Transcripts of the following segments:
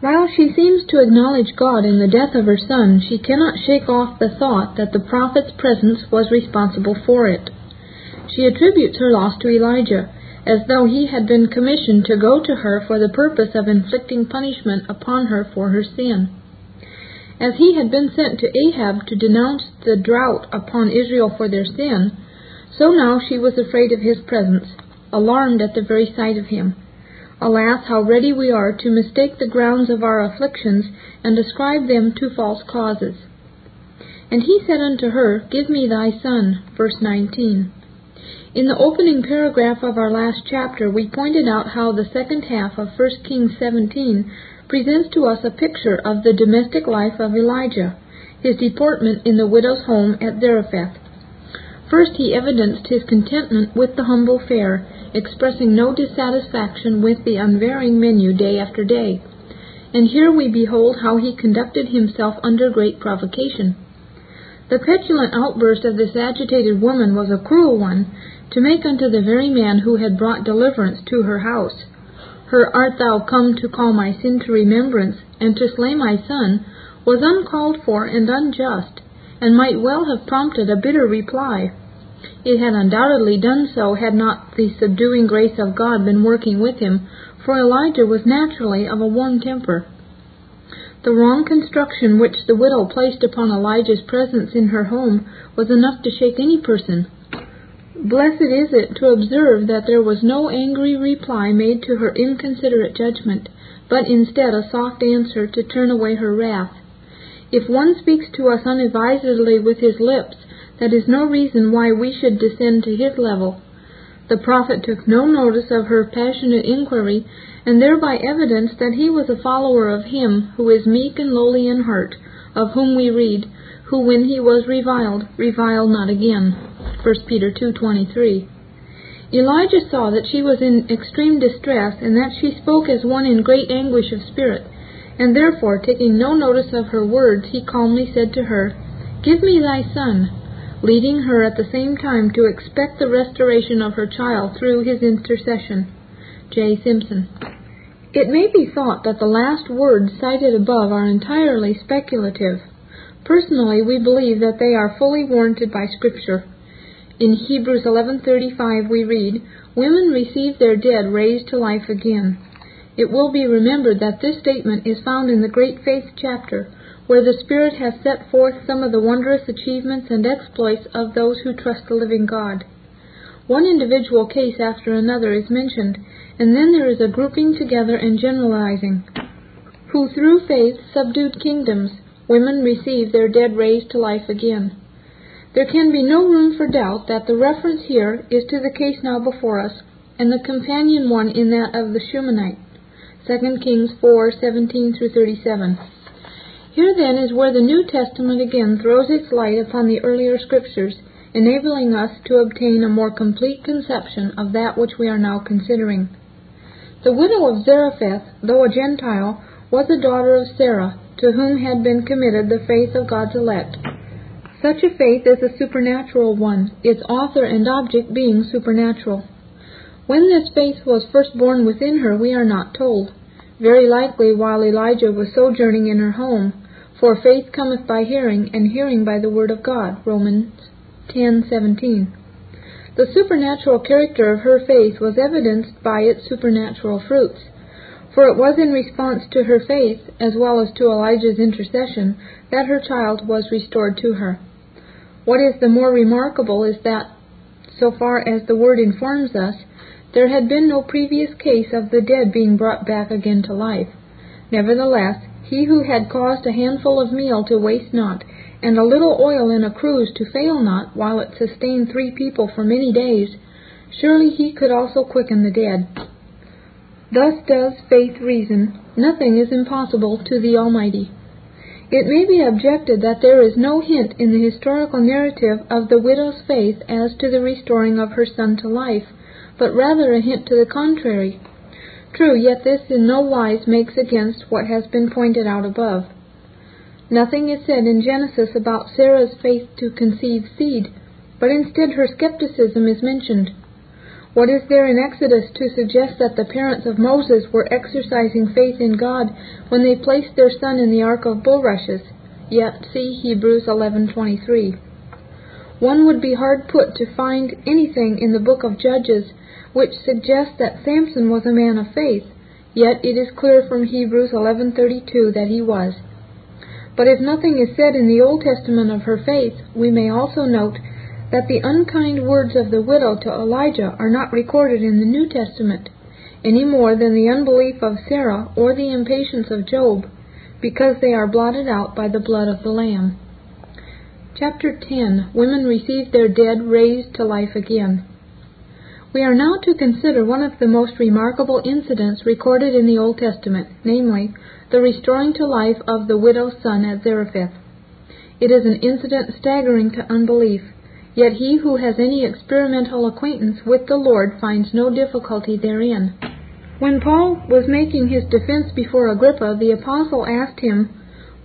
While she seems to acknowledge God in the death of her son, she cannot shake off the thought that the prophet's presence was responsible for it. She attributes her loss to Elijah, as though he had been commissioned to go to her for the purpose of inflicting punishment upon her for her sin. As he had been sent to Ahab to denounce the drought upon Israel for their sin, so now she was afraid of his presence, alarmed at the very sight of him. Alas, how ready we are to mistake the grounds of our afflictions, and ascribe them to false causes. And he said unto her, Give me thy son. Verse 19. In the opening paragraph of our last chapter, we pointed out how the second half of 1 Kings 17 presents to us a picture of the domestic life of Elijah, his deportment in the widow's home at Zarephath. First, he evidenced his contentment with the humble fare, expressing no dissatisfaction with the unvarying menu day after day. And here we behold how he conducted himself under great provocation. The petulant outburst of this agitated woman was a cruel one, to make unto the very man who had brought deliverance to her house. Her art thou come to call my sin to remembrance, and to slay my son, was uncalled for and unjust, and might well have prompted a bitter reply. It had undoubtedly done so had not the subduing grace of God been working with him, for Elijah was naturally of a warm temper. The wrong construction which the widow placed upon Elijah's presence in her home was enough to shake any person. Blessed is it to observe that there was no angry reply made to her inconsiderate judgment, but instead a soft answer to turn away her wrath. If one speaks to us unadvisedly with his lips, that is no reason why we should descend to his level. The prophet took no notice of her passionate inquiry, and thereby evidenced that he was a follower of him who is meek and lowly in heart, of whom we read, who when he was reviled, reviled not again. 1 Peter 2:23. Elijah saw that she was in extreme distress, and that she spoke as one in great anguish of spirit, and therefore, taking no notice of her words, he calmly said to her, Give me thy son leading her at the same time to expect the restoration of her child through his intercession. J. Simpson. It may be thought that the last words cited above are entirely speculative. Personally, we believe that they are fully warranted by Scripture. In Hebrews 11:35 we read, "Women receive their dead raised to life again." It will be remembered that this statement is found in the Great Faith chapter, where the Spirit has set forth some of the wondrous achievements and exploits of those who trust the living God. One individual case after another is mentioned, and then there is a grouping together and generalizing. Who through faith subdued kingdoms, women receive their dead raised to life again. There can be no room for doubt that the reference here is to the case now before us, and the companion one in that of the Shunammite. 2 Kings 4:17 through 37. Here then is where the New Testament again throws its light upon the earlier Scriptures, enabling us to obtain a more complete conception of that which we are now considering. The widow of Zarephath, though a Gentile, was a daughter of Sarah, to whom had been committed the faith of God's elect. Such a faith is a supernatural one, its author and object being supernatural. When this faith was first born within her, we are not told. Very likely while Elijah was sojourning in her home, for faith cometh by hearing, and hearing by the word of God. Romans 10:17. The supernatural character of her faith was evidenced by its supernatural fruits. For it was in response to her faith, as well as to Elijah's intercession, that her child was restored to her. What is the more remarkable is that, so far as the word informs us, there had been no previous case of the dead being brought back again to life. Nevertheless, he who had caused a handful of meal to waste not, and a little oil in a cruse to fail not, while it sustained three people for many days, surely he could also quicken the dead. Thus does faith reason. Nothing is impossible to the Almighty. It may be objected that there is no hint in the historical narrative of the widow's faith as to the restoring of her son to life, but rather a hint to the contrary. True, yet this in no wise makes against what has been pointed out above. Nothing is said in Genesis about Sarah's faith to conceive seed, but instead her skepticism is mentioned. What is there in Exodus to suggest that the parents of Moses were exercising faith in God when they placed their son in the ark of bulrushes? Yet see Hebrews 11:23. One would be hard put to find anything in the book of Judges which suggests that Samson was a man of faith, yet it is clear from Hebrews 11:32 that he was. But if nothing is said in the Old Testament of her faith, we may also note that the unkind words of the widow to Elijah are not recorded in the New Testament, any more than the unbelief of Sarah or the impatience of Job, because they are blotted out by the blood of the Lamb. Chapter 10 Women receive their dead raised to life again. We are now to consider one of the most remarkable incidents recorded in the Old Testament, namely, the restoring to life of the widow's son at Zarephath. It is an incident staggering to unbelief. Yet he who has any experimental acquaintance with the Lord finds no difficulty therein. When Paul was making his defense before Agrippa, the apostle asked him,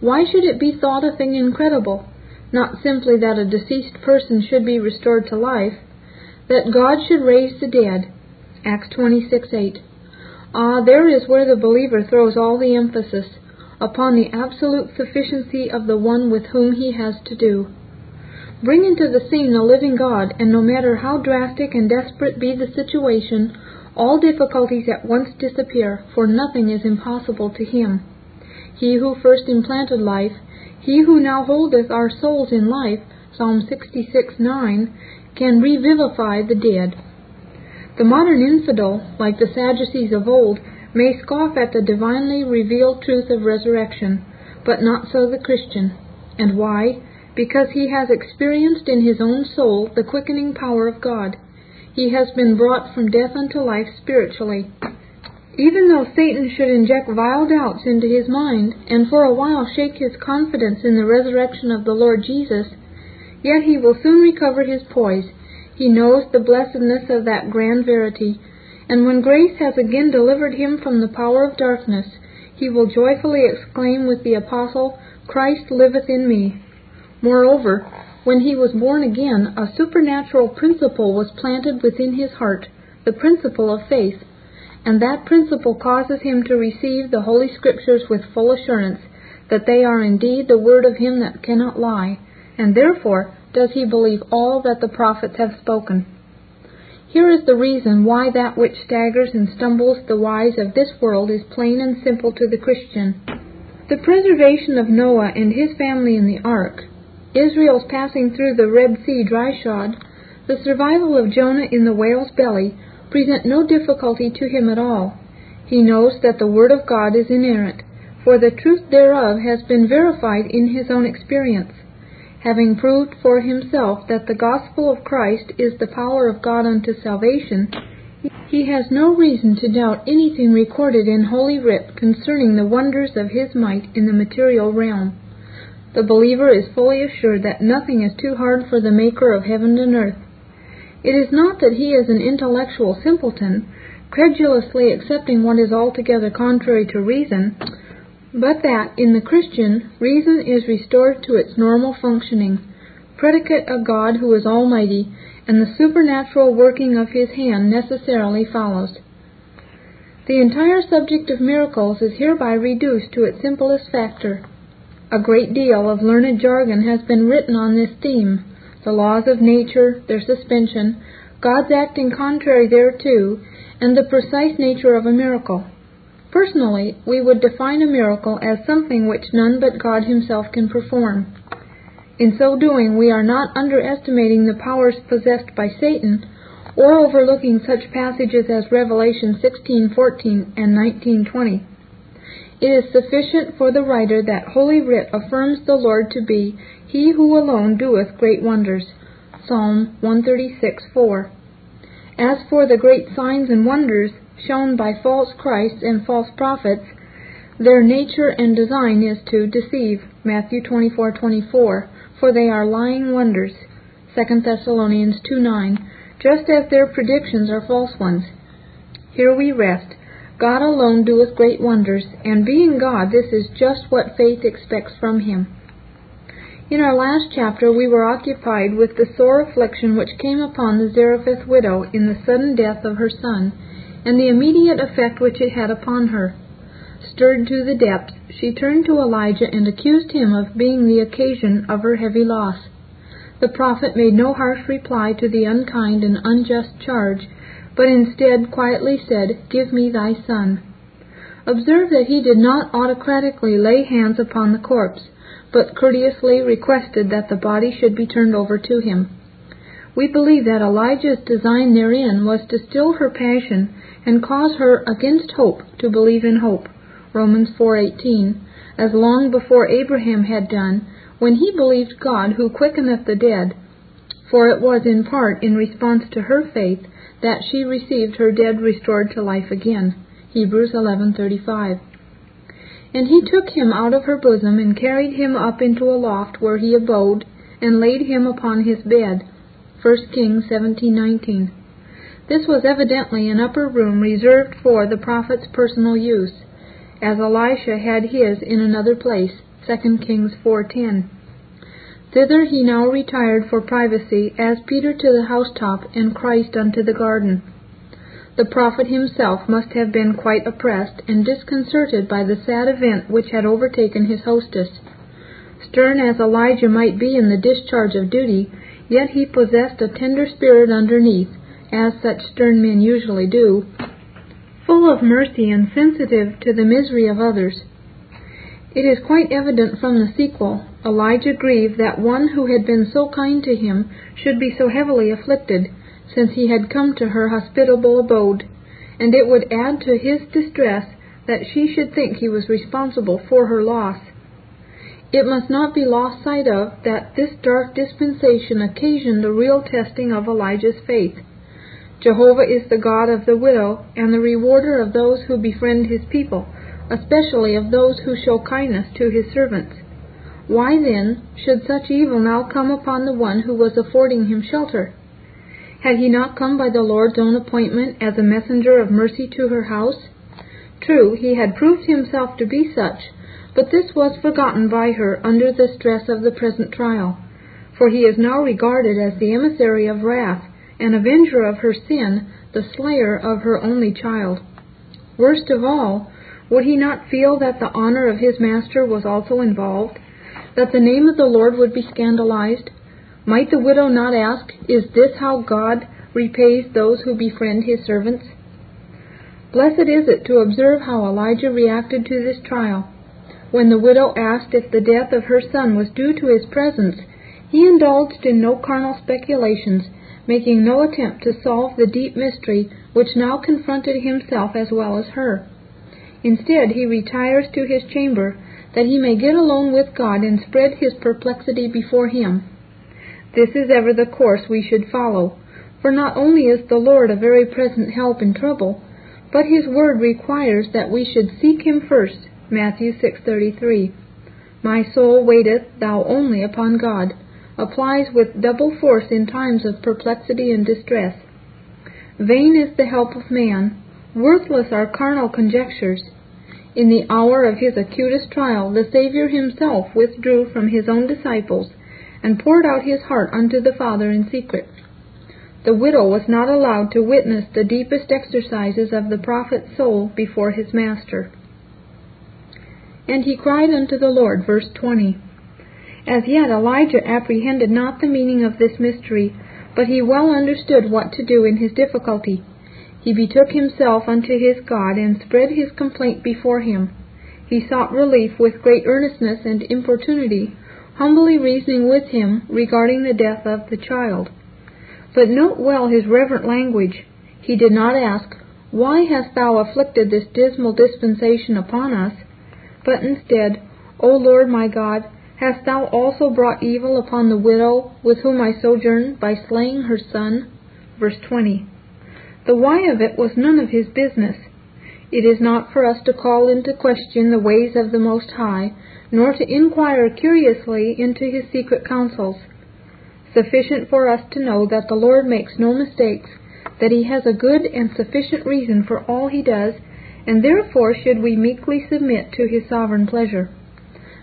Why should it be thought a thing incredible, not simply that a deceased person should be restored to life, that God should raise the dead? Acts 26:8. Ah, there is where the believer throws all the emphasis upon the absolute sufficiency of the one with whom he has to do. Bring into the scene the living God, and no matter how drastic and desperate be the situation, all difficulties at once disappear, for nothing is impossible to him. He who first implanted life, he who now holdeth our souls in life, Psalm 66:9, can revivify the dead. The modern infidel, like the Sadducees of old, may scoff at the divinely revealed truth of resurrection, but not so the Christian. And why? because he has experienced in his own soul the quickening power of God. He has been brought from death unto life spiritually. Even though Satan should inject vile doubts into his mind, and for a while shake his confidence in the resurrection of the Lord Jesus, yet he will soon recover his poise. He knows the blessedness of that grand verity, and when grace has again delivered him from the power of darkness, he will joyfully exclaim with the apostle, Christ liveth in me. Moreover, when he was born again, a supernatural principle was planted within his heart, the principle of faith, and that principle causes him to receive the Holy Scriptures with full assurance that they are indeed the word of him that cannot lie, and therefore does he believe all that the prophets have spoken. Here is the reason why that which staggers and stumbles the wise of this world is plain and simple to the Christian. The preservation of Noah and his family in the ark, Israel's passing through the Red Sea dry shod, the survival of Jonah in the whale's belly, present no difficulty to him at all. He knows that the Word of God is inerrant, for the truth thereof has been verified in his own experience. Having proved for himself that the gospel of Christ is the power of God unto salvation, he has no reason to doubt anything recorded in Holy Writ concerning the wonders of his might in the material realm. The believer is fully assured that nothing is too hard for the Maker of heaven and earth. It is not that he is an intellectual simpleton, credulously accepting what is altogether contrary to reason, but that in the Christian reason is restored to its normal functioning, predicate of God who is almighty, and the supernatural working of his hand necessarily follows. The entire subject of miracles is hereby reduced to its simplest factor. A great deal of learned jargon has been written on this theme the laws of nature, their suspension, God's acting contrary thereto, and the precise nature of a miracle. Personally, we would define a miracle as something which none but God Himself can perform. In so doing, we are not underestimating the powers possessed by Satan, or overlooking such passages as Revelation 16:14 and 19:20. It is sufficient for the writer that Holy Writ affirms the Lord to be He who alone doeth great wonders. Psalm 136:4. As for the great signs and wonders shown by false Christs and false prophets, their nature and design is to deceive. Matthew 24:24. For they are lying wonders. 2 Thessalonians 2:9. Just as their predictions are false ones. Here we rest God alone doeth great wonders, and being God, this is just what faith expects from him. In our last chapter we were occupied with the sore affliction which came upon the Zarephath widow in the sudden death of her son, and the immediate effect which it had upon her. Stirred to the depths, she turned to Elijah and accused him of being the occasion of her heavy loss. The prophet made no harsh reply to the unkind and unjust charge, but instead quietly said, Give me thy son. Observe that he did not autocratically lay hands upon the corpse but courteously requested that the body should be turned over to him. We believe that Elijah's design therein was to still her passion and cause her against hope to believe in hope. Romans 4:18, as long before Abraham had done, when he believed God who quickeneth the dead, for it was in part in response to her faith that she received her dead restored to life again. Hebrews 11:35. And he took him out of her bosom, and carried him up into a loft where he abode, and laid him upon his bed. 1 Kings 17:19. This was evidently an upper room reserved for the prophet's personal use, as Elisha had his in another place. 2 Kings 4:10. Thither he now retired for privacy, as Peter to the housetop, and Christ unto the garden. The prophet himself must have been quite oppressed and disconcerted by the sad event which had overtaken his hostess. Stern as Elijah might be in the discharge of duty, yet he possessed a tender spirit underneath, as such stern men usually do, full of mercy and sensitive to the misery of others. It is quite evident from the sequel, Elijah grieved that one who had been so kind to him should be so heavily afflicted, since he had come to her hospitable abode, and it would add to his distress that she should think he was responsible for her loss. It must not be lost sight of that this dark dispensation occasioned a real testing of Elijah's faith. Jehovah is the God of the widow and the rewarder of those who befriend his people, especially of those who show kindness to his servants. Why, then, should such evil now come upon the one who was affording him shelter? Had he not come by the Lord's own appointment as a messenger of mercy to her house? True, he had proved himself to be such, but this was forgotten by her under the stress of the present trial, for he is now regarded as the emissary of wrath, an avenger of her sin, the slayer of her only child. Worst of all, would he not feel that the honor of his master was also involved, that the name of the Lord would be scandalized, might the widow not ask, Is this how God repays those who befriend his servants? Blessed is it to observe how Elijah reacted to this trial. When the widow asked if the death of her son was due to his presence, he indulged in no carnal speculations, making no attempt to solve the deep mystery which now confronted himself as well as her. Instead, he retires to his chamber that he may get alone with God and spread his perplexity before him. This is ever the course we should follow, for not only is the Lord a very present help in trouble, but his word requires that we should seek him first. Matthew 6:33. My soul waiteth thou only upon God applies with double force in times of perplexity and distress. Vain is the help of man, worthless are carnal conjectures. In the hour of his acutest trial, the Savior himself withdrew from his own disciples and poured out his heart unto the Father in secret. The widow was not allowed to witness the deepest exercises of the prophet's soul before his master. And he cried unto the Lord, verse 20. As yet Elijah apprehended not the meaning of this mystery, but he well understood what to do in his difficulty. He betook himself unto his God, and spread his complaint before him. He sought relief with great earnestness and importunity, humbly reasoning with him regarding the death of the child. But note well his reverent language. He did not ask, Why hast thou afflicted this dismal dispensation upon us? But instead, O Lord my God, hast thou also brought evil upon the widow with whom I sojourn by slaying her son? Verse 20. The why of it was none of his business. It is not for us to call into question the ways of the Most High, nor to inquire curiously into his secret counsels. Sufficient for us to know that the Lord makes no mistakes, that he has a good and sufficient reason for all he does, and therefore should we meekly submit to his sovereign pleasure.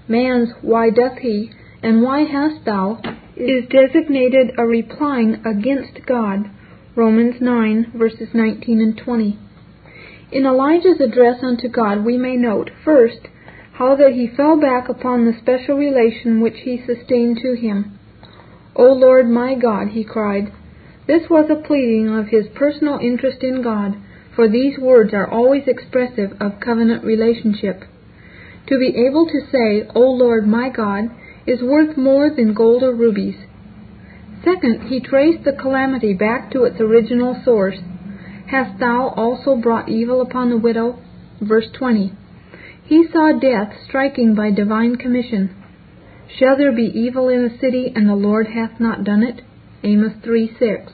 Man's why doth he and why hast thou is designated a replying against God. Romans 9, verses 19 and 20. In Elijah's address unto God, we may note, first, how that he fell back upon the special relation which he sustained to him. O Lord my God, he cried. This was a pleading of his personal interest in God, for these words are always expressive of covenant relationship. To be able to say, O Lord my God, is worth more than gold or rubies. Second, he traced the calamity back to its original source. Hast thou also brought evil upon the widow? Verse 20. He saw death striking by divine commission. Shall there be evil in a city, and the Lord hath not done it? Amos 3 6.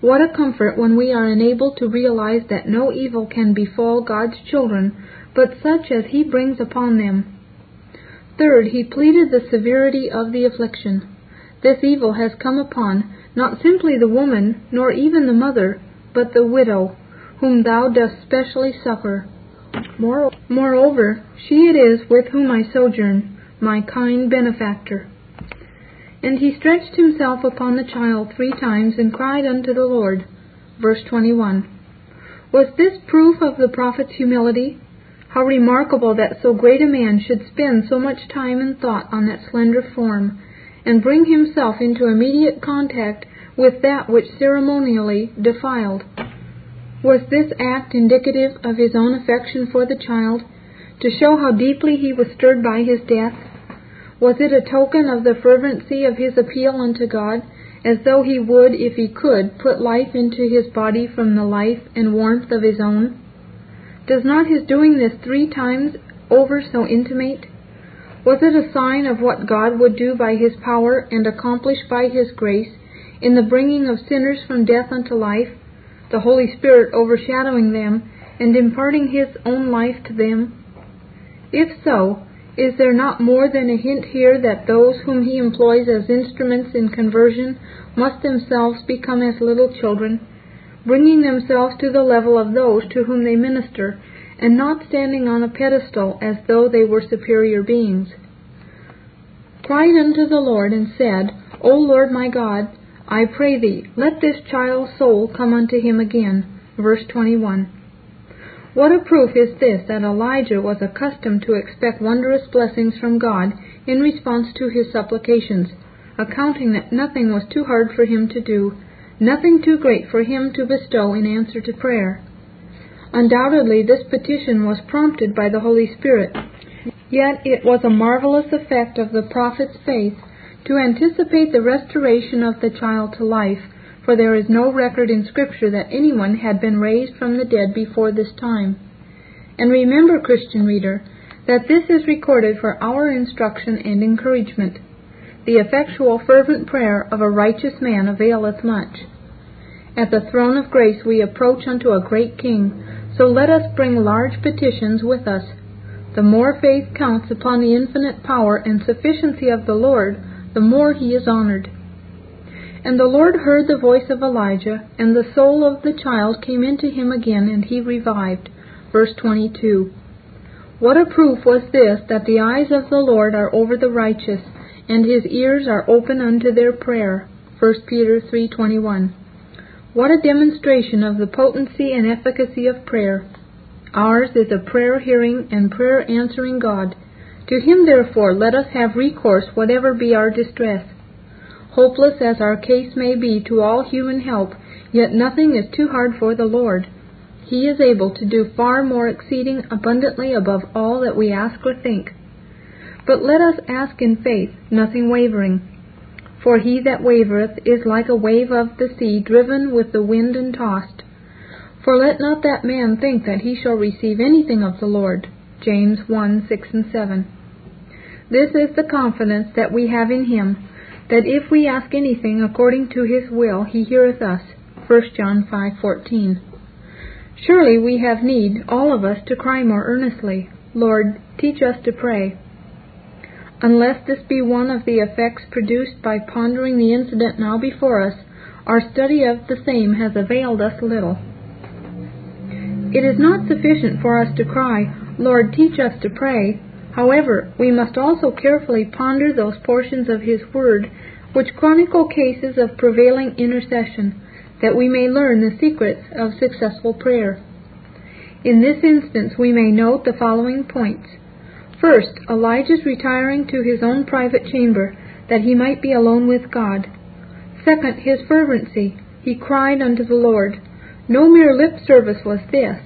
What a comfort when we are enabled to realize that no evil can befall God's children but such as He brings upon them. Third, he pleaded the severity of the affliction. This evil has come upon not simply the woman, nor even the mother, but the widow, whom thou dost specially succor. Moreover, she it is with whom I sojourn, my kind benefactor. And he stretched himself upon the child three times and cried unto the Lord. Verse 21. Was this proof of the prophet's humility? How remarkable that so great a man should spend so much time and thought on that slender form, and bring himself into immediate contact with that which ceremonially defiled. Was this act indicative of his own affection for the child, to show how deeply he was stirred by his death? Was it a token of the fervency of his appeal unto God, as though he would, if he could, put life into his body from the life and warmth of his own? Does not his doing this three times over so intimate? Was it a sign of what God would do by his power and accomplish by his grace in the bringing of sinners from death unto life, the Holy Spirit overshadowing them and imparting his own life to them? If so, is there not more than a hint here that those whom he employs as instruments in conversion must themselves become as little children? bringing themselves to the level of those to whom they minister, and not standing on a pedestal as though they were superior beings. Cried unto the Lord, and said, O Lord my God, I pray thee, let this child's soul come unto him again. Verse 21. What a proof is this that Elijah was accustomed to expect wondrous blessings from God in response to his supplications, accounting that nothing was too hard for him to do, nothing too great for him to bestow in answer to prayer. Undoubtedly, this petition was prompted by the Holy Spirit. Yet it was a marvelous effect of the prophet's faith to anticipate the restoration of the child to life, for there is no record in Scripture that anyone had been raised from the dead before this time. And remember, Christian reader, that this is recorded for our instruction and encouragement. The effectual fervent prayer of a righteous man availeth much. At the throne of grace we approach unto a great King, so let us bring large petitions with us. The more faith counts upon the infinite power and sufficiency of the Lord, the more he is honored. And the Lord heard the voice of Elijah, and the soul of the child came into him again, and he revived. Verse 22. What a proof was this that the eyes of the Lord are over the righteous, and his ears are open unto their prayer. 1 Peter 3:21. What a demonstration of the potency and efficacy of prayer. Ours is a prayer hearing and prayer answering God. To him therefore let us have recourse whatever be our distress. Hopeless as our case may be to all human help, yet nothing is too hard for the Lord. He is able to do far more exceeding abundantly above all that we ask or think. But let us ask in faith, nothing wavering. For he that wavereth is like a wave of the sea driven with the wind and tossed. For let not that man think that he shall receive anything of the Lord. James 1 6 and 7. This is the confidence that we have in him, that if we ask anything according to his will, he heareth us. 1 John 5:14. Surely we have need, all of us, to cry more earnestly, Lord, teach us to pray. Unless this be one of the effects produced by pondering the incident now before us, our study of the same has availed us little. It is not sufficient for us to cry, Lord, teach us to pray, However, we must also carefully ponder those portions of His Word which chronicle cases of prevailing intercession, that we may learn the secrets of successful prayer. In this instance, we may note the following points. First, Elijah's retiring to his own private chamber, that he might be alone with God. Second, his fervency. He cried unto the Lord. No mere lip service was this.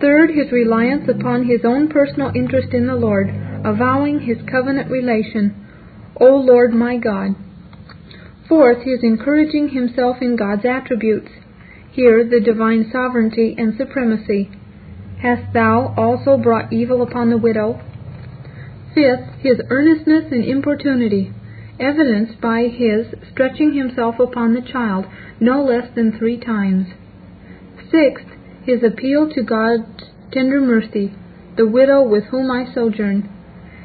Third, his reliance upon his own personal interest in the Lord, avowing his covenant relation, O Lord my God. Fourth, his encouraging himself in God's attributes. Here, the divine sovereignty and supremacy. Hast thou also brought evil upon the widow? Fifth, his earnestness and importunity, evidenced by his stretching himself upon the child no less than three times. Sixth, his appeal to God's tender mercy, the widow with whom I sojourn.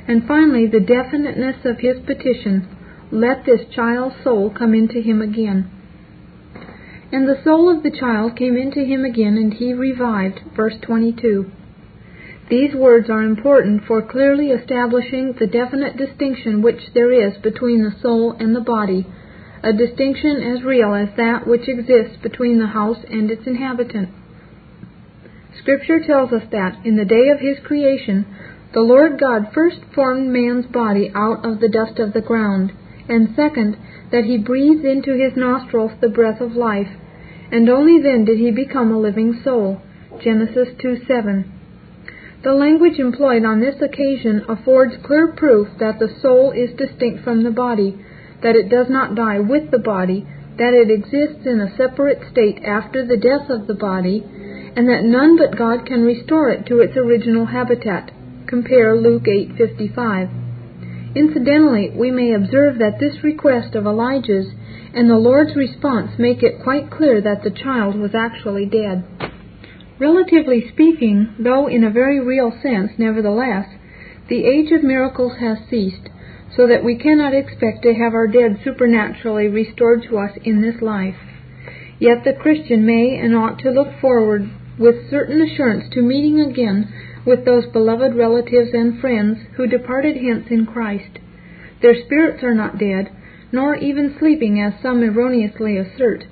And finally, the definiteness of his petition, let this child's soul come into him again. And the soul of the child came into him again, and he revived. Verse 22. These words are important for clearly establishing the definite distinction which there is between the soul and the body, a distinction as real as that which exists between the house and its inhabitant. Scripture tells us that, in the day of his creation, the Lord God first formed man's body out of the dust of the ground, and second, that he breathed into his nostrils the breath of life, and only then did he become a living soul. Genesis 2:7. The language employed on this occasion affords clear proof that the soul is distinct from the body, that it does not die with the body, that it exists in a separate state after the death of the body, and that none but God can restore it to its original habitat. Compare Luke 8:55. Incidentally, we may observe that this request of Elijah's and the Lord's response make it quite clear that the child was actually dead. Relatively speaking, though in a very real sense, nevertheless, the age of miracles has ceased, so that we cannot expect to have our dead supernaturally restored to us in this life. Yet the Christian may and ought to look forward with certain assurance to meeting again with those beloved relatives and friends who departed hence in Christ. Their spirits are not dead, nor even sleeping as some erroneously assert,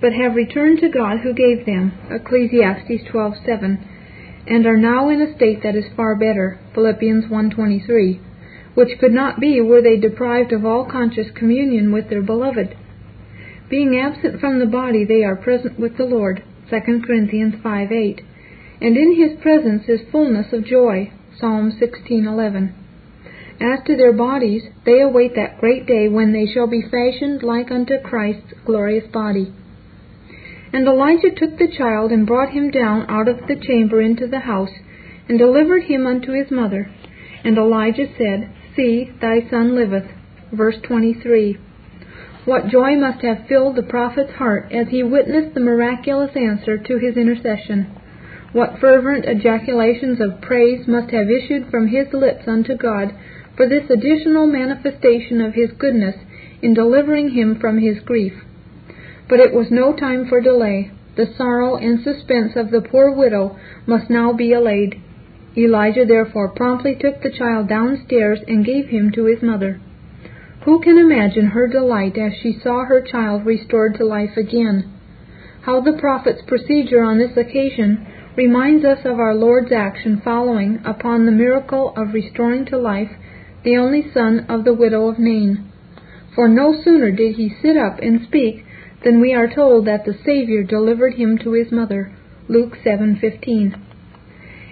but have returned to God who gave them, Ecclesiastes 12:7, and are now in a state that is far better, Philippians 1:23, which could not be were they deprived of all conscious communion with their beloved. Being absent from the body, they are present with the Lord, 2 Corinthians 5:8, and in his presence is fullness of joy, Psalm 16:11. As to their bodies, they await that great day when they shall be fashioned like unto Christ's glorious body. And Elijah took the child and brought him down out of the chamber into the house, and delivered him unto his mother. And Elijah said, See, thy son liveth. Verse 23. What joy must have filled the prophet's heart as he witnessed the miraculous answer to his intercession! What fervent ejaculations of praise must have issued from his lips unto God for this additional manifestation of his goodness in delivering him from his grief. But it was no time for delay. The sorrow and suspense of the poor widow must now be allayed. Elijah therefore promptly took the child downstairs and gave him to his mother. Who can imagine her delight as she saw her child restored to life again? How the prophet's procedure on this occasion reminds us of our Lord's action following upon the miracle of restoring to life the only son of the widow of Nain. For no sooner did he sit up and speak than we are told that the Saviour delivered him to his mother. Luke 7:15.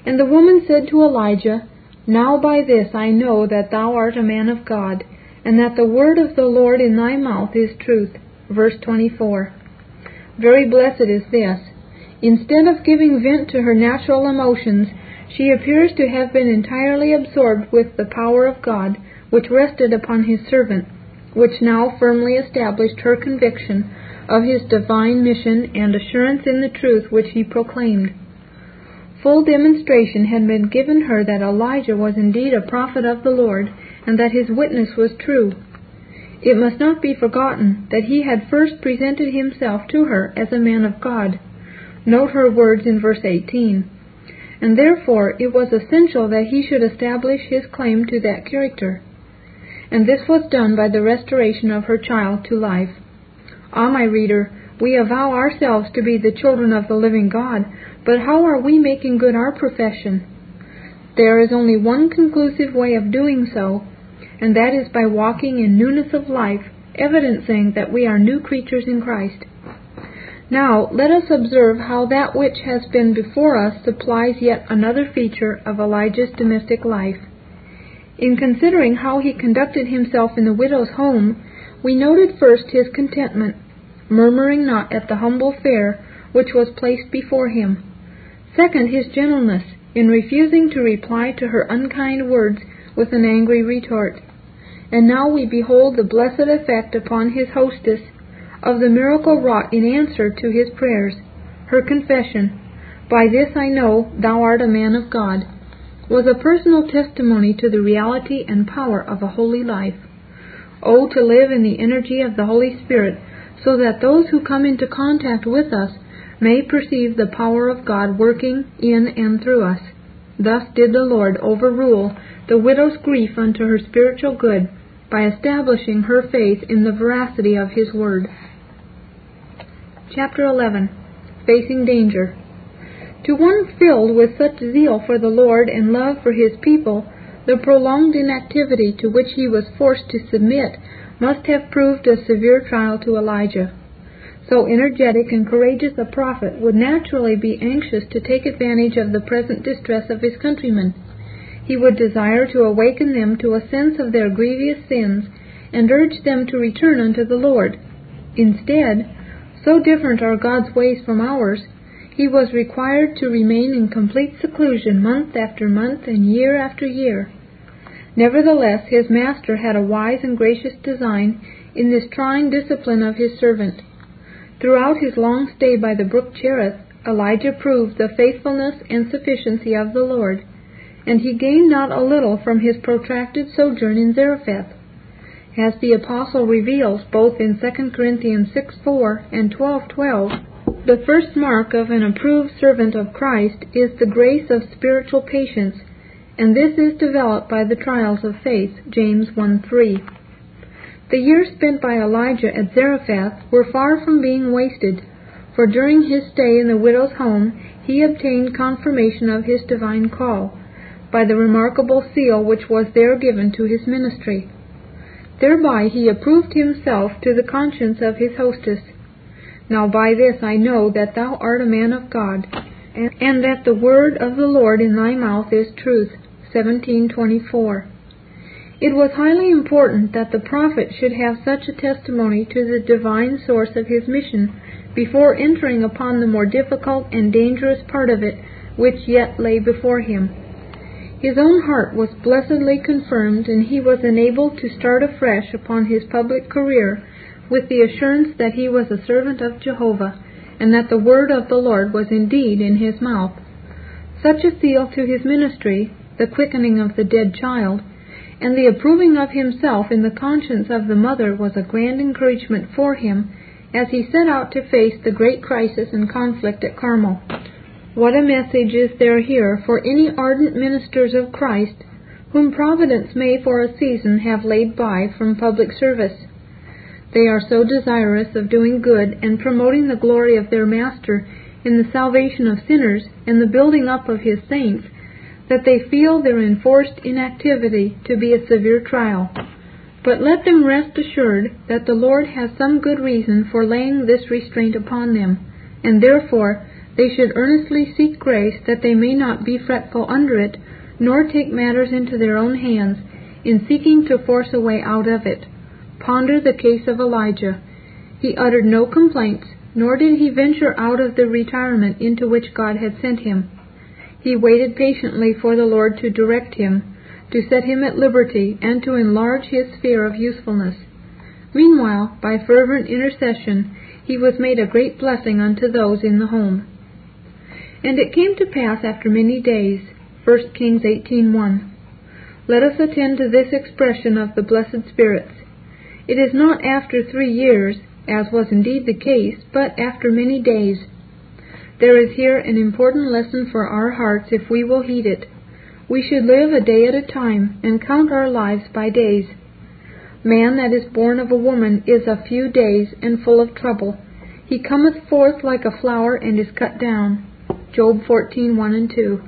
And the woman said to Elijah, Now by this I know that thou art a man of God, and that the word of the Lord in thy mouth is truth. Verse 24. Very blessed is this. Instead of giving vent to her natural emotions, she appears to have been entirely absorbed with the power of God, which rested upon his servant, which now firmly established her conviction of his divine mission and assurance in the truth which he proclaimed. Full demonstration had been given her that Elijah was indeed a prophet of the Lord, and that his witness was true. It must not be forgotten that he had first presented himself to her as a man of God. Note her words in verse 18. and therefore it was essential that he should establish his claim to that character. And this was done by the restoration of her child to life. Ah, my reader, we avow ourselves to be the children of the living God, but how are we making good our profession? There is only one conclusive way of doing so, and that is by walking in newness of life, evidencing that we are new creatures in Christ. Now, let us observe how that which has been before us supplies yet another feature of Elijah's domestic life. In considering how he conducted himself in the widow's home, we noted first his contentment, murmuring not at the humble fare which was placed before him. Second, his gentleness, in refusing to reply to her unkind words with an angry retort. And now we behold the blessed effect upon his hostess of the miracle wrought in answer to his prayers, her confession, By this I know thou art a man of God, was a personal testimony to the reality and power of a holy life. Oh, to live in the energy of the Holy Spirit, so that those who come into contact with us may perceive the power of God working in and through us. Thus did the Lord overrule the widow's grief unto her spiritual good by establishing her faith in the veracity of His Word. Chapter 11 Facing Danger To one filled with such zeal for the Lord and love for His people, the prolonged inactivity to which he was forced to submit must have proved a severe trial to Elijah. So energetic and courageous a prophet would naturally be anxious to take advantage of the present distress of his countrymen. He would desire to awaken them to a sense of their grievous sins and urge them to return unto the Lord. Instead, so different are God's ways from ours, he was required to remain in complete seclusion month after month and year after year. Nevertheless, his master had a wise and gracious design in this trying discipline of his servant. Throughout his long stay by the brook Cherith, Elijah proved the faithfulness and sufficiency of the Lord, and he gained not a little from his protracted sojourn in Zarephath. As the apostle reveals both in 2 Corinthians 6:4 and 12:12, the first mark of an approved servant of Christ is the grace of spiritual patience, and this is developed by the trials of faith, James 1:3. The years spent by Elijah at Zarephath were far from being wasted, for during his stay in the widow's home he obtained confirmation of his divine call, by the remarkable seal which was there given to his ministry. Thereby he approved himself to the conscience of his hostess. Now by this I know that thou art a man of God, and that the word of the Lord in thy mouth is truth. 1724. It was highly important that the prophet should have such a testimony to the divine source of his mission before entering upon the more difficult and dangerous part of it which yet lay before him. His own heart was blessedly confirmed, and he was enabled to start afresh upon his public career with the assurance that he was a servant of Jehovah, and that the word of the Lord was indeed in his mouth. Such a seal to his ministry, the quickening of the dead child, and the approving of himself in the conscience of the mother was a grand encouragement for him as he set out to face the great crisis and conflict at Carmel. What a message is there here for any ardent ministers of Christ whom Providence may for a season have laid by from public service. They are so desirous of doing good and promoting the glory of their Master in the salvation of sinners and the building up of his saints that they feel their enforced inactivity to be a severe trial. But let them rest assured that the Lord has some good reason for laying this restraint upon them, and therefore they should earnestly seek grace that they may not be fretful under it, nor take matters into their own hands in seeking to force a way out of it. Ponder the case of Elijah. He uttered no complaints, nor did he venture out of the retirement into which God had sent him. He waited patiently for the Lord to direct him, to set him at liberty, and to enlarge his sphere of usefulness. Meanwhile, by fervent intercession, he was made a great blessing unto those in the home. And it came to pass after many days, 1 Kings 18:1. Let us attend to this expression of the blessed spirits. It is not after three years, as was indeed the case, but after many days. There is here an important lesson for our hearts if we will heed it. We should live a day at a time and count our lives by days. Man that is born of a woman is a few days and full of trouble. He cometh forth like a flower and is cut down. Job 14:1 and 2.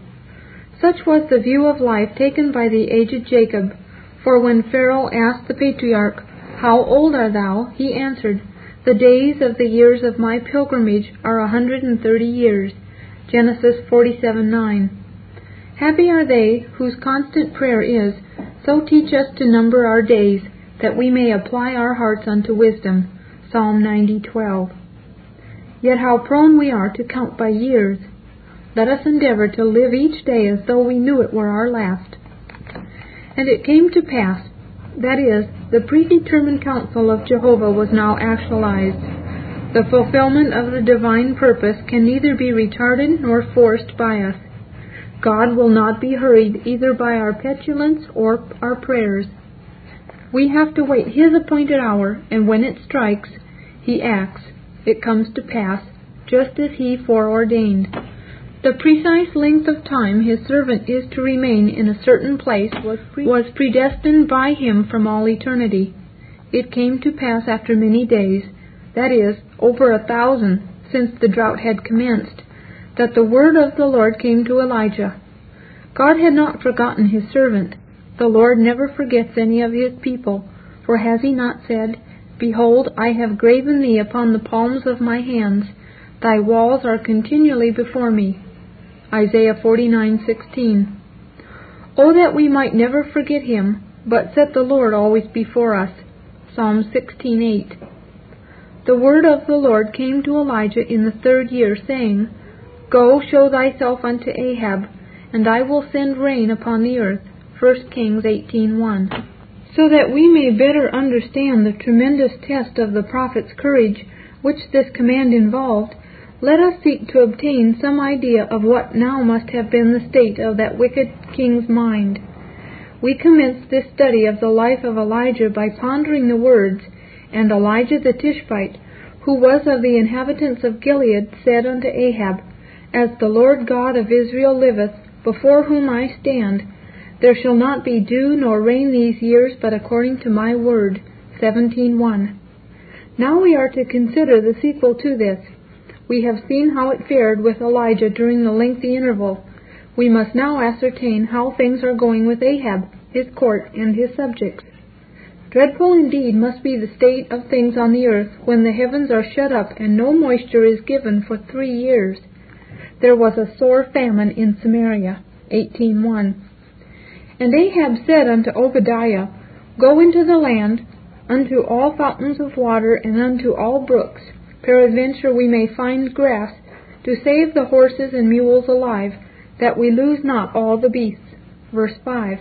Such was the view of life taken by the aged Jacob, for when Pharaoh asked the patriarch, How old art thou? he answered, The days of the years of my pilgrimage are a hundred and thirty years. Genesis 47:9. Happy are they whose constant prayer is, So teach us to number our days, that we may apply our hearts unto wisdom. Psalm 90:12. Yet how prone we are to count by years. Let us endeavor to live each day as though we knew it were our last. And it came to pass, that is, the predetermined counsel of Jehovah was now actualized. The fulfillment of the divine purpose can neither be retarded nor forced by us. God will not be hurried either by our petulance or our prayers. We have to wait His appointed hour, and when it strikes, He acts. It comes to pass, just as He foreordained. The precise length of time His servant is to remain in a certain place was, pre- was predestined by Him from all eternity. It came to pass after many days, that is, over a thousand, since the drought had commenced that the word of the Lord came to Elijah. God had not forgotten his servant. The Lord never forgets any of his people, for has he not said, Behold, I have graven thee upon the palms of my hands, thy walls are continually before me. Isaiah 49:16. Oh that we might never forget him, but set the Lord always before us. Psalm 16:8. The word of the Lord came to Elijah in the third year, saying, Go, show thyself unto Ahab, and I will send rain upon the earth. 1 Kings 18:1. So that we may better understand the tremendous test of the prophet's courage which this command involved, let us seek to obtain some idea of what now must have been the state of that wicked king's mind. We commenced this study of the life of Elijah by pondering the words, And Elijah the Tishbite, who was of the inhabitants of Gilead, said unto Ahab, as the Lord God of Israel liveth, before whom I stand, there shall not be dew nor rain these years but according to my word. 17.1. Now we are to consider the sequel to this. We have seen how it fared with Elijah during the lengthy interval. We must now ascertain how things are going with Ahab, his court, and his subjects. Dreadful indeed must be the state of things on the earth when the heavens are shut up and no moisture is given for three years there was a sore famine in Samaria. 18.1 And Ahab said unto Obadiah, Go into the land, unto all fountains of water, and unto all brooks, peradventure we may find grass, to save the horses and mules alive, that we lose not all the beasts. Verse 5.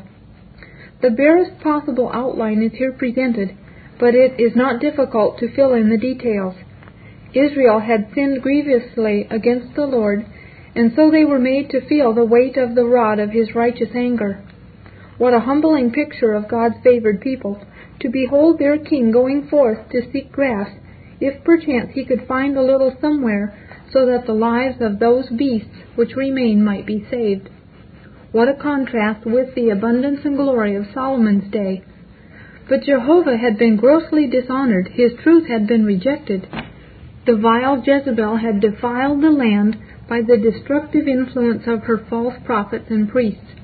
The barest possible outline is here presented, but it is not difficult to fill in the details. Israel had sinned grievously against the Lord, and so they were made to feel the weight of the rod of his righteous anger. What a humbling picture of God's favored people, to behold their king going forth to seek grass, if perchance he could find a little somewhere, so that the lives of those beasts which remain might be saved. What a contrast with the abundance and glory of Solomon's day! But Jehovah had been grossly dishonored, his truth had been rejected. The vile Jezebel had defiled the land by the destructive influence of her false prophets and priests.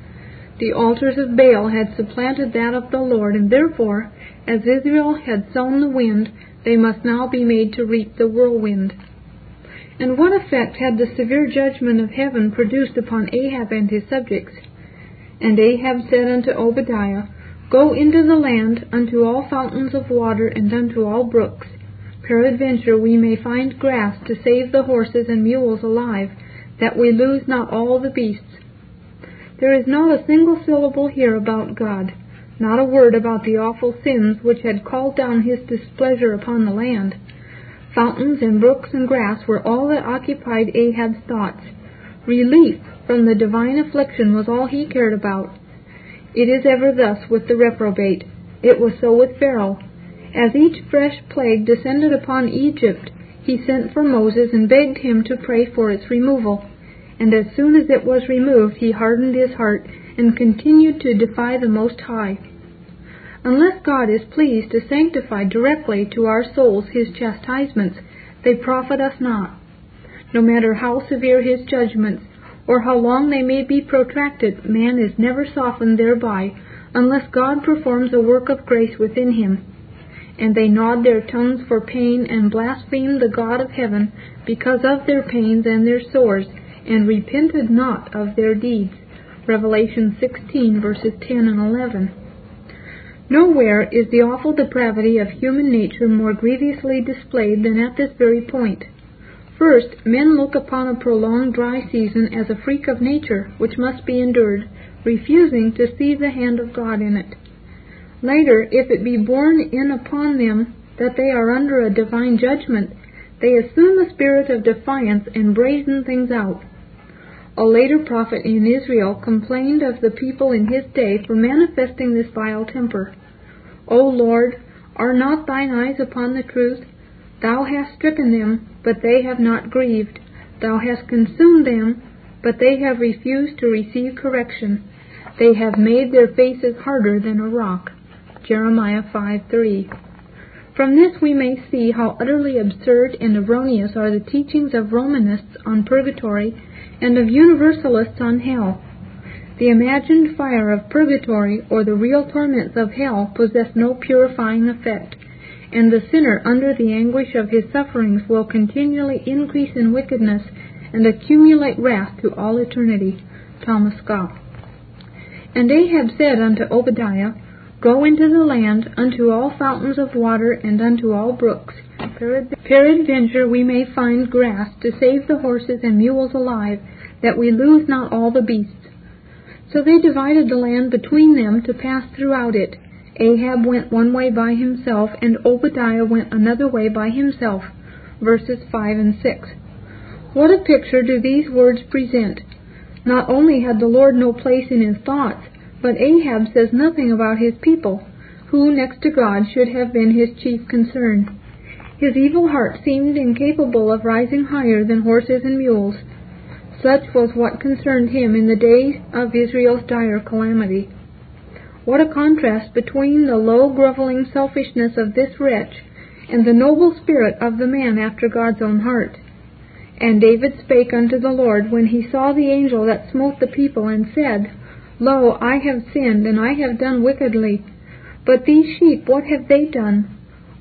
The altars of Baal had supplanted that of the Lord, and therefore, as Israel had sown the wind, they must now be made to reap the whirlwind. And what effect had the severe judgment of heaven produced upon Ahab and his subjects? And Ahab said unto Obadiah, Go into the land, unto all fountains of water, and unto all brooks, Peradventure we may find grass to save the horses and mules alive, that we lose not all the beasts. There is not a single syllable here about God, not a word about the awful sins which had called down his displeasure upon the land. Fountains and brooks and grass were all that occupied Ahab's thoughts. Relief from the divine affliction was all he cared about. It is ever thus with the reprobate. It was so with Pharaoh. As each fresh plague descended upon Egypt, he sent for Moses and begged him to pray for its removal. And as soon as it was removed, he hardened his heart and continued to defy the Most High. Unless God is pleased to sanctify directly to our souls his chastisements, they profit us not. No matter how severe his judgments, or how long they may be protracted, man is never softened thereby, unless God performs a work of grace within him and they gnawed their tongues for pain and blasphemed the God of heaven because of their pains and their sores, and repented not of their deeds. Revelation 16 verses 10 and 11. Nowhere is the awful depravity of human nature more grievously displayed than at this very point. First, men look upon a prolonged dry season as a freak of nature which must be endured, refusing to see the hand of God in it. Later, if it be borne in upon them that they are under a divine judgment, they assume a spirit of defiance and brazen things out. A later prophet in Israel complained of the people in his day for manifesting this vile temper. O Lord, are not thine eyes upon the truth? Thou hast stricken them, but they have not grieved. Thou hast consumed them, but they have refused to receive correction. They have made their faces harder than a rock. Jeremiah 5:3. From this we may see how utterly absurd and erroneous are the teachings of Romanists on purgatory and of Universalists on hell. The imagined fire of purgatory or the real torments of hell possess no purifying effect, and the sinner under the anguish of his sufferings will continually increase in wickedness and accumulate wrath to all eternity. Thomas Scott. And Ahab said unto Obadiah, Go into the land, unto all fountains of water, and unto all brooks. Peradventure we may find grass to save the horses and mules alive, that we lose not all the beasts. So they divided the land between them to pass throughout it. Ahab went one way by himself, and Obadiah went another way by himself. Verses 5 and 6. What a picture do these words present! Not only had the Lord no place in his thoughts, but Ahab says nothing about his people, who, next to God, should have been his chief concern. His evil heart seemed incapable of rising higher than horses and mules. Such was what concerned him in the days of Israel's dire calamity. What a contrast between the low, groveling selfishness of this wretch and the noble spirit of the man after God's own heart. And David spake unto the Lord when he saw the angel that smote the people, and said, Lo, I have sinned, and I have done wickedly. But these sheep, what have they done?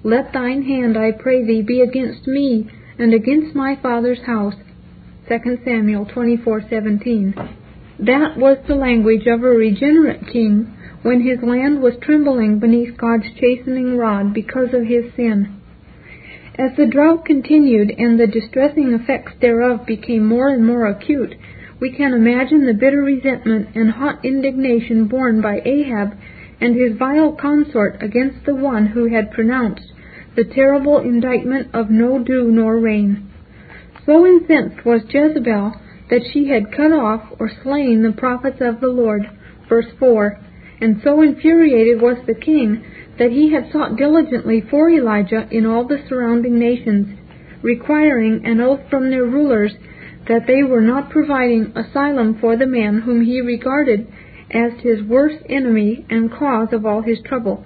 Let thine hand, I pray thee, be against me, and against my father's house. 2 Samuel 24:17. That was the language of a regenerate king when his land was trembling beneath God's chastening rod because of his sin. As the drought continued and the distressing effects thereof became more and more acute, we can imagine the bitter resentment and hot indignation borne by Ahab and his vile consort against the one who had pronounced the terrible indictment of no dew nor rain. So incensed was Jezebel that she had cut off or slain the prophets of the Lord. Verse 4. And so infuriated was the king that he had sought diligently for Elijah in all the surrounding nations, requiring an oath from their rulers that they were not providing asylum for the man whom he regarded as his worst enemy and cause of all his trouble.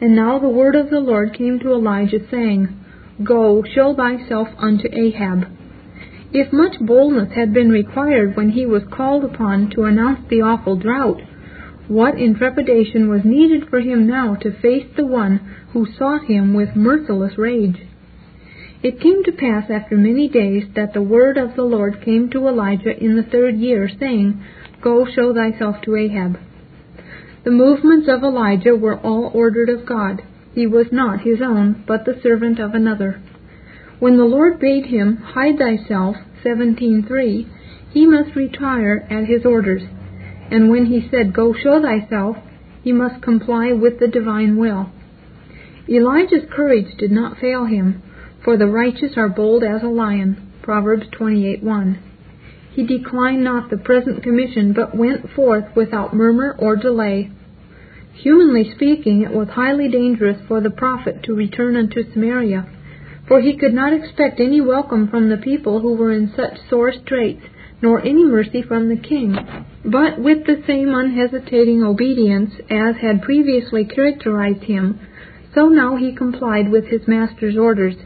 And now the word of the Lord came to Elijah, saying, Go, show thyself unto Ahab. If much boldness had been required when he was called upon to announce the awful drought, what intrepidation was needed for him now to face the one who sought him with merciless rage? It came to pass after many days that the word of the Lord came to Elijah in the third year, saying, Go show thyself to Ahab. The movements of Elijah were all ordered of God. He was not his own, but the servant of another. When the Lord bade him, Hide thyself, 17.3, he must retire at his orders. And when he said, Go show thyself, he must comply with the divine will. Elijah's courage did not fail him. For the righteous are bold as a lion. Proverbs 28:1. He declined not the present commission, but went forth without murmur or delay. Humanly speaking, it was highly dangerous for the prophet to return unto Samaria, for he could not expect any welcome from the people who were in such sore straits, nor any mercy from the king. But with the same unhesitating obedience as had previously characterized him, so now he complied with his master's orders.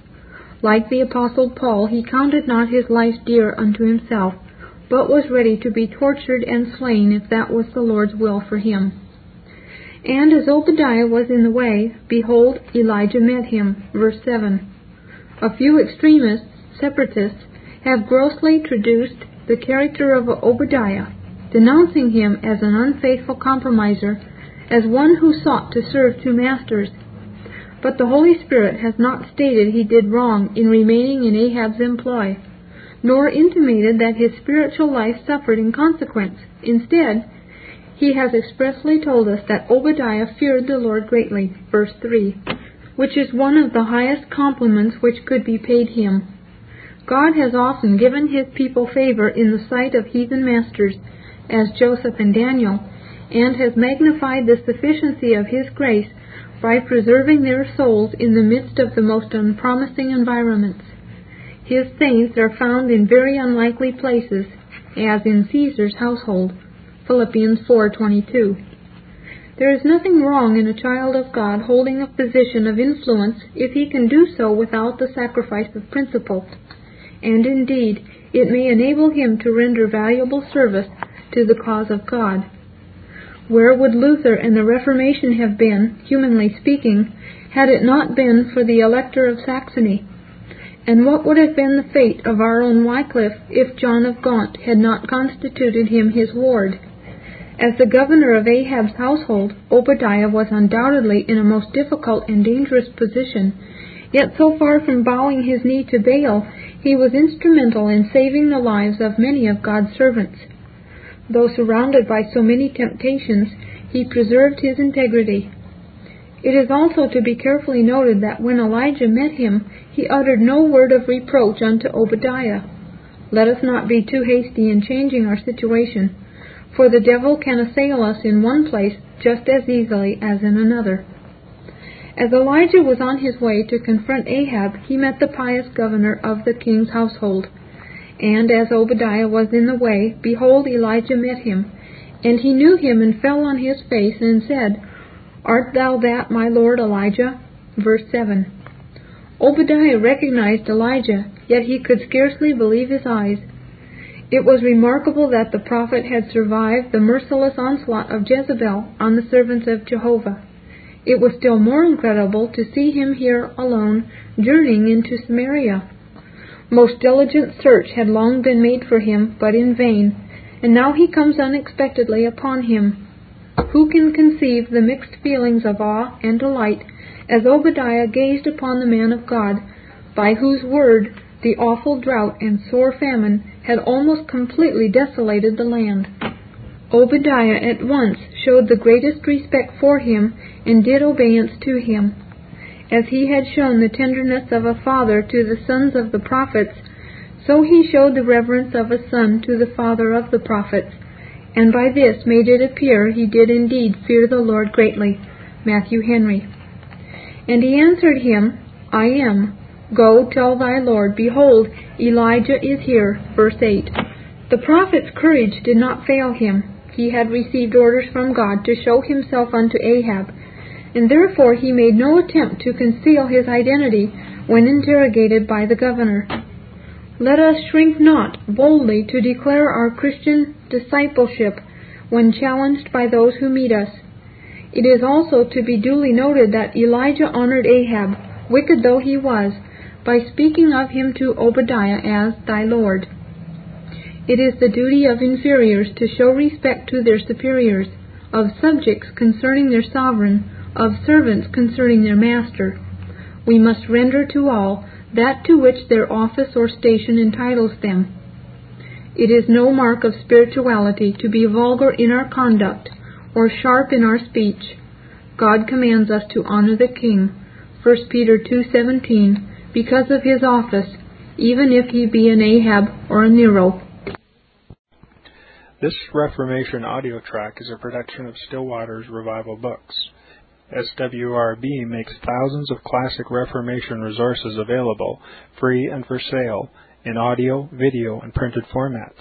Like the Apostle Paul, he counted not his life dear unto himself, but was ready to be tortured and slain if that was the Lord's will for him. And as Obadiah was in the way, behold, Elijah met him. Verse 7. A few extremists, separatists, have grossly traduced the character of Obadiah, denouncing him as an unfaithful compromiser, as one who sought to serve two masters. But the Holy Spirit has not stated he did wrong in remaining in Ahab's employ, nor intimated that his spiritual life suffered in consequence. Instead, he has expressly told us that Obadiah feared the Lord greatly, verse 3, which is one of the highest compliments which could be paid him. God has often given his people favor in the sight of heathen masters, as Joseph and Daniel, and has magnified the sufficiency of his grace by preserving their souls in the midst of the most unpromising environments. His saints are found in very unlikely places, as in Caesar's household. Philippians 4:22. There is nothing wrong in a child of God holding a position of influence if he can do so without the sacrifice of principle and indeed it may enable him to render valuable service to the cause of God. Where would Luther and the Reformation have been, humanly speaking, had it not been for the Elector of Saxony? And what would have been the fate of our own Wycliffe if John of Gaunt had not constituted him his ward? As the governor of Ahab's household, Obadiah was undoubtedly in a most difficult and dangerous position, yet so far from bowing his knee to Baal, he was instrumental in saving the lives of many of God's servants. Though surrounded by so many temptations, he preserved his integrity. It is also to be carefully noted that when Elijah met him, he uttered no word of reproach unto Obadiah. Let us not be too hasty in changing our situation, for the devil can assail us in one place just as easily as in another. As Elijah was on his way to confront Ahab, he met the pious governor of the king's household. And as Obadiah was in the way, behold, Elijah met him. And he knew him and fell on his face and said, Art thou that, my lord Elijah? Verse 7. Obadiah recognized Elijah, yet he could scarcely believe his eyes. It was remarkable that the prophet had survived the merciless onslaught of Jezebel on the servants of Jehovah. It was still more incredible to see him here alone, journeying into Samaria. Most diligent search had long been made for him, but in vain, and now he comes unexpectedly upon him. Who can conceive the mixed feelings of awe and delight as Obadiah gazed upon the man of God, by whose word the awful drought and sore famine had almost completely desolated the land? Obadiah at once showed the greatest respect for him and did obeisance to him. As he had shown the tenderness of a father to the sons of the prophets, so he showed the reverence of a son to the father of the prophets, and by this made it appear he did indeed fear the Lord greatly. Matthew Henry. And he answered him, I am. Go, tell thy Lord, behold, Elijah is here. Verse 8. The prophet's courage did not fail him he had received orders from God to show himself unto Ahab, and therefore he made no attempt to conceal his identity when interrogated by the governor. Let us shrink not boldly to declare our Christian discipleship when challenged by those who meet us. It is also to be duly noted that Elijah honored Ahab, wicked though he was, by speaking of him to Obadiah as thy Lord. It is the duty of inferiors to show respect to their superiors, of subjects concerning their sovereign, of servants concerning their master. We must render to all that to which their office or station entitles them. It is no mark of spirituality to be vulgar in our conduct or sharp in our speech. God commands us to honor the king, 1 Peter 2:17, because of his office, even if he be an Ahab or a Nero. This Reformation audio track is a production of Still Waters Revival Books. SWRB makes thousands of classic Reformation resources available, free and for sale, in audio, video, and printed formats.